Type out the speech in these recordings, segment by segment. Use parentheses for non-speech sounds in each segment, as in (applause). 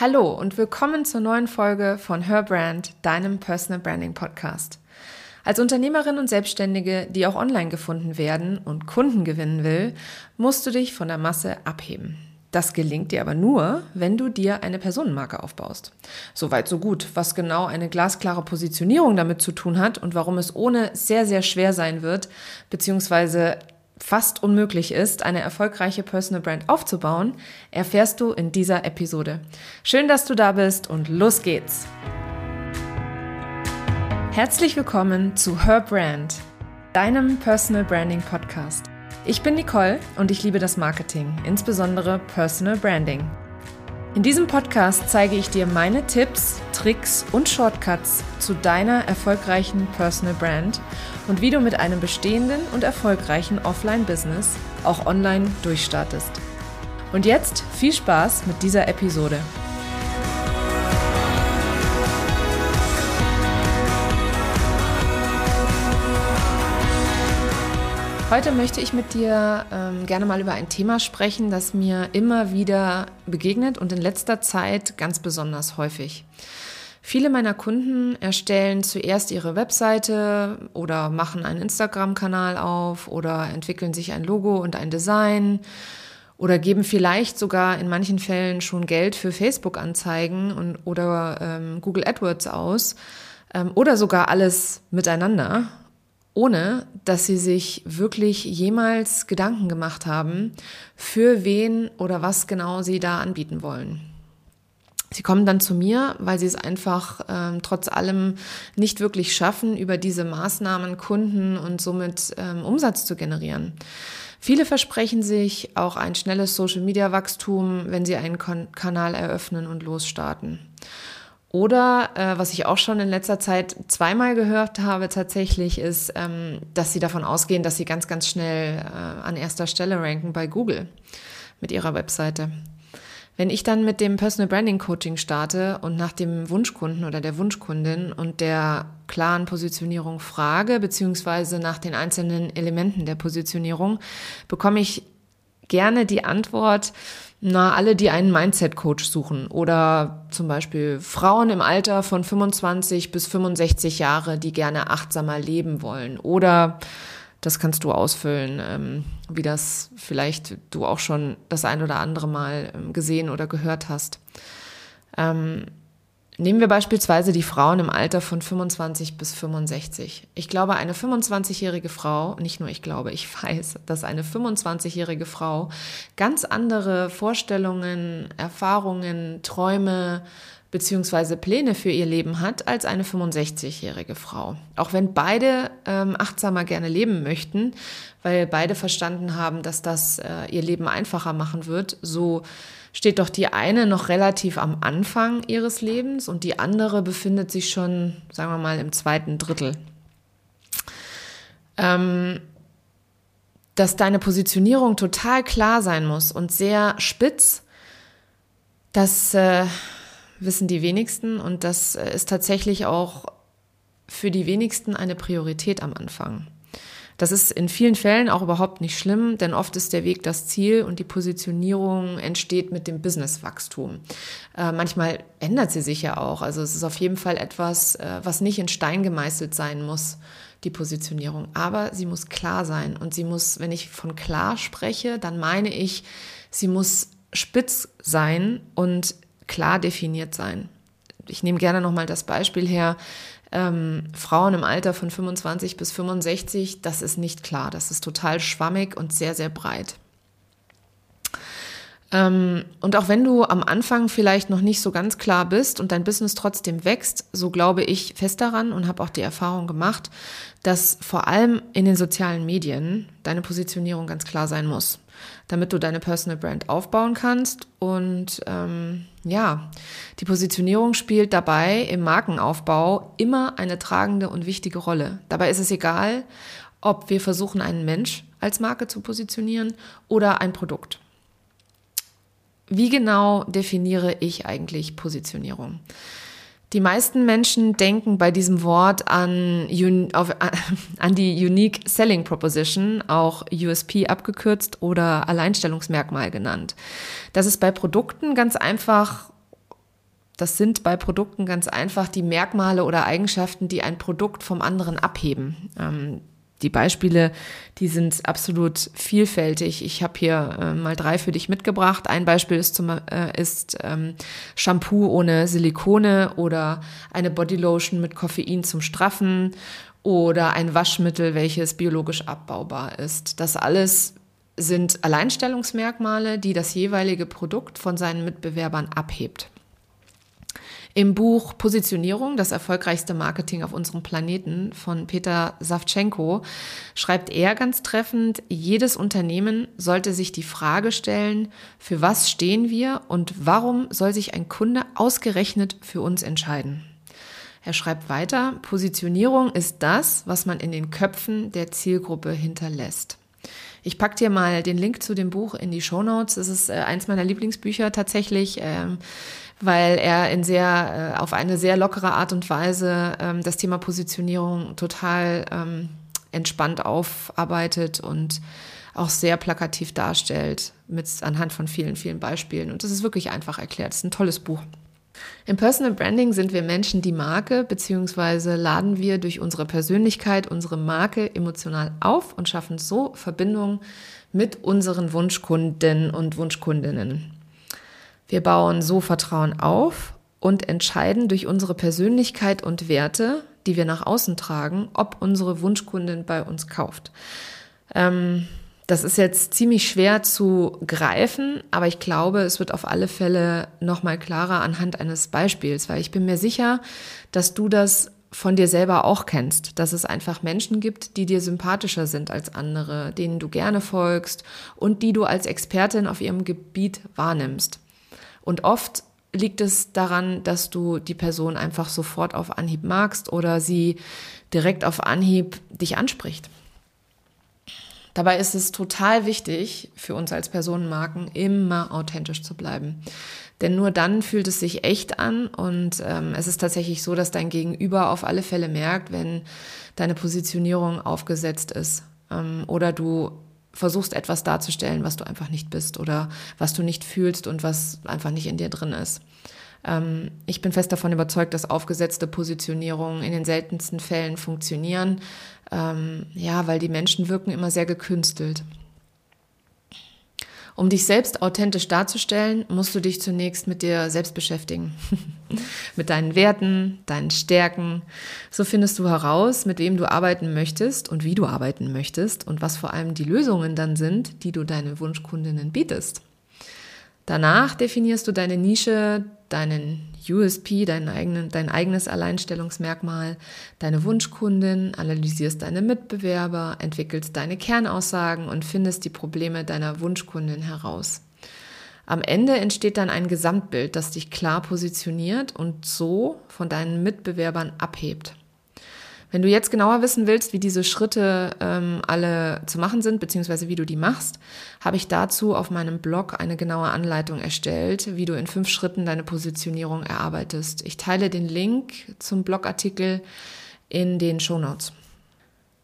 Hallo und willkommen zur neuen Folge von Her Brand, deinem Personal Branding Podcast. Als Unternehmerin und Selbstständige, die auch online gefunden werden und Kunden gewinnen will, musst du dich von der Masse abheben. Das gelingt dir aber nur, wenn du dir eine Personenmarke aufbaust. Soweit so gut. Was genau eine glasklare Positionierung damit zu tun hat und warum es ohne sehr, sehr schwer sein wird, beziehungsweise fast unmöglich ist, eine erfolgreiche Personal Brand aufzubauen, erfährst du in dieser Episode. Schön, dass du da bist und los geht's! Herzlich willkommen zu Her Brand, deinem Personal Branding Podcast. Ich bin Nicole und ich liebe das Marketing, insbesondere Personal Branding. In diesem Podcast zeige ich dir meine Tipps, Tricks und Shortcuts zu deiner erfolgreichen Personal Brand und wie du mit einem bestehenden und erfolgreichen Offline-Business auch online durchstartest. Und jetzt viel Spaß mit dieser Episode. Heute möchte ich mit dir ähm, gerne mal über ein Thema sprechen, das mir immer wieder begegnet und in letzter Zeit ganz besonders häufig. Viele meiner Kunden erstellen zuerst ihre Webseite oder machen einen Instagram-Kanal auf oder entwickeln sich ein Logo und ein Design oder geben vielleicht sogar in manchen Fällen schon Geld für Facebook-Anzeigen oder ähm, Google AdWords aus ähm, oder sogar alles miteinander ohne dass sie sich wirklich jemals Gedanken gemacht haben, für wen oder was genau sie da anbieten wollen. Sie kommen dann zu mir, weil sie es einfach ähm, trotz allem nicht wirklich schaffen, über diese Maßnahmen Kunden und somit ähm, Umsatz zu generieren. Viele versprechen sich auch ein schnelles Social-Media-Wachstum, wenn sie einen Kon Kanal eröffnen und losstarten. Oder äh, was ich auch schon in letzter Zeit zweimal gehört habe tatsächlich, ist, ähm, dass sie davon ausgehen, dass sie ganz, ganz schnell äh, an erster Stelle ranken bei Google mit ihrer Webseite. Wenn ich dann mit dem Personal Branding Coaching starte und nach dem Wunschkunden oder der Wunschkundin und der klaren Positionierung frage, beziehungsweise nach den einzelnen Elementen der Positionierung, bekomme ich gerne die Antwort, na, alle, die einen Mindset-Coach suchen oder zum Beispiel Frauen im Alter von 25 bis 65 Jahre, die gerne achtsamer leben wollen oder das kannst du ausfüllen, ähm, wie das vielleicht du auch schon das ein oder andere Mal ähm, gesehen oder gehört hast. Nehmen wir beispielsweise die Frauen im Alter von 25 bis 65. Ich glaube, eine 25-jährige Frau, nicht nur ich glaube, ich (laughs) weiß, dass eine 25-jährige Frau ganz andere Vorstellungen, Erfahrungen, Träume beziehungsweise Pläne für ihr Leben hat als eine 65-jährige Frau. Auch wenn beide ähm, achtsamer gerne leben möchten, weil beide verstanden haben, dass das äh, ihr Leben einfacher machen wird, so steht doch die eine noch relativ am Anfang ihres Lebens und die andere befindet sich schon, sagen wir mal, im zweiten Drittel. Ähm, dass deine Positionierung total klar sein muss und sehr spitz, das äh, wissen die wenigsten und das äh, ist tatsächlich auch für die wenigsten eine Priorität am Anfang. Das ist in vielen Fällen auch überhaupt nicht schlimm, denn oft ist der Weg das Ziel und die Positionierung entsteht mit dem Businesswachstum. Äh, manchmal ändert sie sich ja auch. Also es ist auf jeden Fall etwas, äh, was nicht in Stein gemeißelt sein muss, die Positionierung. Aber sie muss klar sein und sie muss, wenn ich von klar spreche, dann meine ich, sie muss spitz sein und klar definiert sein. Ich nehme gerne nochmal das Beispiel her, ähm, Frauen im Alter von 25 bis 65, das ist nicht klar. Das ist total schwammig und sehr, sehr breit. Ähm, und auch wenn du am Anfang vielleicht noch nicht so ganz klar bist und dein Business trotzdem wächst, so glaube ich fest daran und habe auch die Erfahrung gemacht, dass vor allem in den sozialen Medien deine Positionierung ganz klar sein muss damit du deine Personal Brand aufbauen kannst. Und ähm, ja, die Positionierung spielt dabei im Markenaufbau immer eine tragende und wichtige Rolle. Dabei ist es egal, ob wir versuchen, einen Mensch als Marke zu positionieren oder ein Produkt. Wie genau definiere ich eigentlich Positionierung? Die meisten Menschen denken bei diesem Wort an, (laughs) an die Unique Selling Proposition, auch USP abgekürzt oder Alleinstellungsmerkmal genannt. Das ist bei Produkten ganz einfach das sind bei Produkten ganz einfach die Merkmale oder Eigenschaften, die ein Produkt vom anderen abheben. Die Beispiele, die sind absolut vielfältig. Ich habe hier äh, mal drei für dich mitgebracht. Ein Beispiel ist, zum, äh, ist ähm, Shampoo ohne Silikone oder eine Bodylotion mit Koffein zum Straffen oder ein Waschmittel, welches biologisch abbaubar ist. Das alles sind Alleinstellungsmerkmale, die das jeweilige Produkt von seinen Mitbewerbern abhebt. Im Buch Positionierung, das erfolgreichste Marketing auf unserem Planeten von Peter Savchenko, schreibt er ganz treffend, jedes Unternehmen sollte sich die Frage stellen, für was stehen wir und warum soll sich ein Kunde ausgerechnet für uns entscheiden? Er schreibt weiter, Positionierung ist das, was man in den Köpfen der Zielgruppe hinterlässt. Ich packe dir mal den Link zu dem Buch in die Show Notes. Es ist äh, eins meiner Lieblingsbücher tatsächlich, ähm, weil er in sehr, äh, auf eine sehr lockere Art und Weise ähm, das Thema Positionierung total ähm, entspannt aufarbeitet und auch sehr plakativ darstellt, mit anhand von vielen, vielen Beispielen. Und das ist wirklich einfach erklärt. Es ist ein tolles Buch. Im Personal Branding sind wir Menschen die Marke, beziehungsweise laden wir durch unsere Persönlichkeit unsere Marke emotional auf und schaffen so Verbindungen mit unseren Wunschkunden und Wunschkundinnen. Wir bauen so Vertrauen auf und entscheiden durch unsere Persönlichkeit und Werte, die wir nach außen tragen, ob unsere Wunschkundin bei uns kauft. Ähm, das ist jetzt ziemlich schwer zu greifen, aber ich glaube, es wird auf alle Fälle nochmal klarer anhand eines Beispiels, weil ich bin mir sicher, dass du das von dir selber auch kennst, dass es einfach Menschen gibt, die dir sympathischer sind als andere, denen du gerne folgst und die du als Expertin auf ihrem Gebiet wahrnimmst. Und oft liegt es daran, dass du die Person einfach sofort auf Anhieb magst oder sie direkt auf Anhieb dich anspricht. Dabei ist es total wichtig für uns als Personenmarken, immer authentisch zu bleiben. Denn nur dann fühlt es sich echt an und ähm, es ist tatsächlich so, dass dein Gegenüber auf alle Fälle merkt, wenn deine Positionierung aufgesetzt ist ähm, oder du versuchst etwas darzustellen, was du einfach nicht bist oder was du nicht fühlst und was einfach nicht in dir drin ist. Ähm, ich bin fest davon überzeugt, dass aufgesetzte Positionierungen in den seltensten Fällen funktionieren. Ähm, ja, weil die Menschen wirken immer sehr gekünstelt. Um dich selbst authentisch darzustellen, musst du dich zunächst mit dir selbst beschäftigen. (laughs) mit deinen Werten, deinen Stärken. So findest du heraus, mit wem du arbeiten möchtest und wie du arbeiten möchtest und was vor allem die Lösungen dann sind, die du deinen Wunschkundinnen bietest. Danach definierst du deine Nische, deinen USP, dein, eigenen, dein eigenes Alleinstellungsmerkmal, deine Wunschkundin, analysierst deine Mitbewerber, entwickelst deine Kernaussagen und findest die Probleme deiner Wunschkundin heraus. Am Ende entsteht dann ein Gesamtbild, das dich klar positioniert und so von deinen Mitbewerbern abhebt. Wenn du jetzt genauer wissen willst, wie diese Schritte ähm, alle zu machen sind, beziehungsweise wie du die machst, habe ich dazu auf meinem Blog eine genaue Anleitung erstellt, wie du in fünf Schritten deine Positionierung erarbeitest. Ich teile den Link zum Blogartikel in den Show Notes.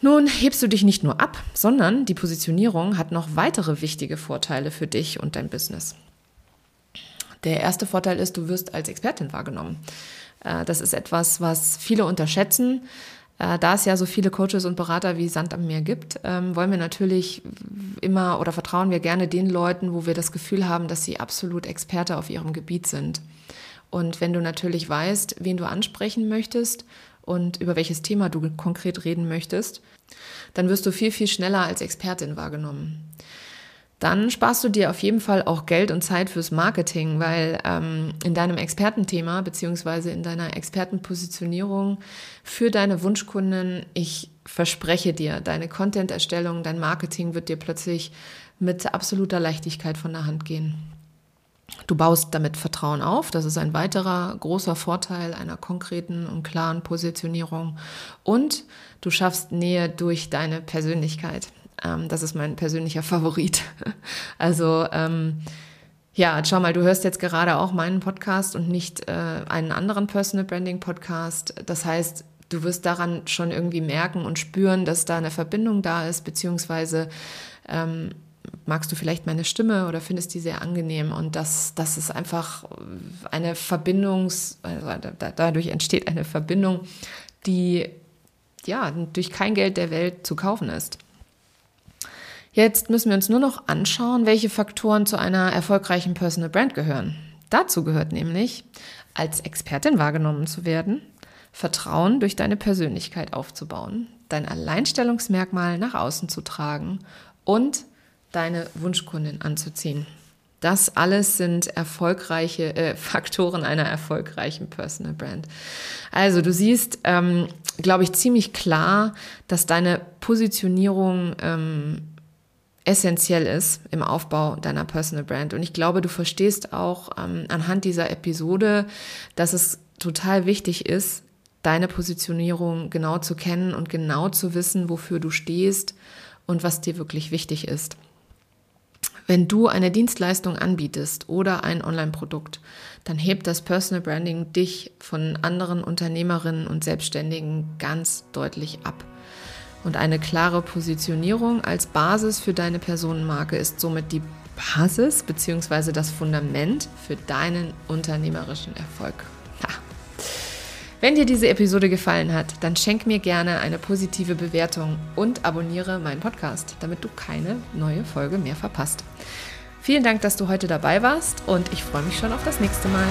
Nun hebst du dich nicht nur ab, sondern die Positionierung hat noch weitere wichtige Vorteile für dich und dein Business. Der erste Vorteil ist, du wirst als Expertin wahrgenommen. Äh, das ist etwas, was viele unterschätzen. Äh, da es ja so viele Coaches und Berater wie Sand am Meer gibt, ähm, wollen wir natürlich immer oder vertrauen wir gerne den Leuten, wo wir das Gefühl haben, dass sie absolut Experte auf ihrem Gebiet sind. Und wenn du natürlich weißt, wen du ansprechen möchtest und über welches Thema du konkret reden möchtest, dann wirst du viel, viel schneller als Expertin wahrgenommen dann sparst du dir auf jeden Fall auch Geld und Zeit fürs Marketing, weil ähm, in deinem Expertenthema beziehungsweise in deiner Expertenpositionierung für deine Wunschkunden, ich verspreche dir, deine Content-Erstellung, dein Marketing wird dir plötzlich mit absoluter Leichtigkeit von der Hand gehen. Du baust damit Vertrauen auf. Das ist ein weiterer großer Vorteil einer konkreten und klaren Positionierung. Und du schaffst Nähe durch deine Persönlichkeit. Ähm, das ist mein persönlicher (laughs) Favorit. Also ähm, ja, schau mal, du hörst jetzt gerade auch meinen Podcast und nicht äh, einen anderen Personal Branding Podcast. Das heißt, du wirst daran schon irgendwie merken und spüren, dass da eine Verbindung da ist, beziehungsweise ähm, magst du vielleicht meine Stimme oder findest die sehr angenehm. Und das, das ist einfach eine Verbindung, also dadurch entsteht eine Verbindung, die ja durch kein Geld der Welt zu kaufen ist. Jetzt müssen wir uns nur noch anschauen, welche Faktoren zu einer erfolgreichen Personal Brand gehören. Dazu gehört nämlich, als Expertin wahrgenommen zu werden, Vertrauen durch deine Persönlichkeit aufzubauen, dein Alleinstellungsmerkmal nach außen zu tragen und deine Wunschkundin anzuziehen. Das alles sind erfolgreiche äh, (laughs) Faktoren einer erfolgreichen Personal Brand. Also du siehst, ähm, glaube ich, ziemlich klar, dass deine Positionierung ähm, essentiell ist im Aufbau deiner Personal Brand. Und ich glaube, du verstehst auch ähm, anhand dieser Episode, dass es total wichtig ist, deine Positionierung genau zu kennen und genau zu wissen, wofür du stehst und was dir wirklich wichtig ist. Wenn du eine Dienstleistung anbietest oder ein Online-Produkt, dann hebt das Personal Branding dich von anderen Unternehmerinnen und Selbstständigen ganz deutlich ab. Und eine klare Positionierung als Basis für deine Personenmarke ist somit die Basis bzw. das Fundament für deinen unternehmerischen Erfolg. Wenn dir diese Episode gefallen hat, dann schenk mir gerne eine positive Bewertung und abonniere meinen Podcast, damit du keine neue Folge mehr verpasst. Vielen Dank, dass du heute dabei warst und ich freue mich schon auf das nächste Mal.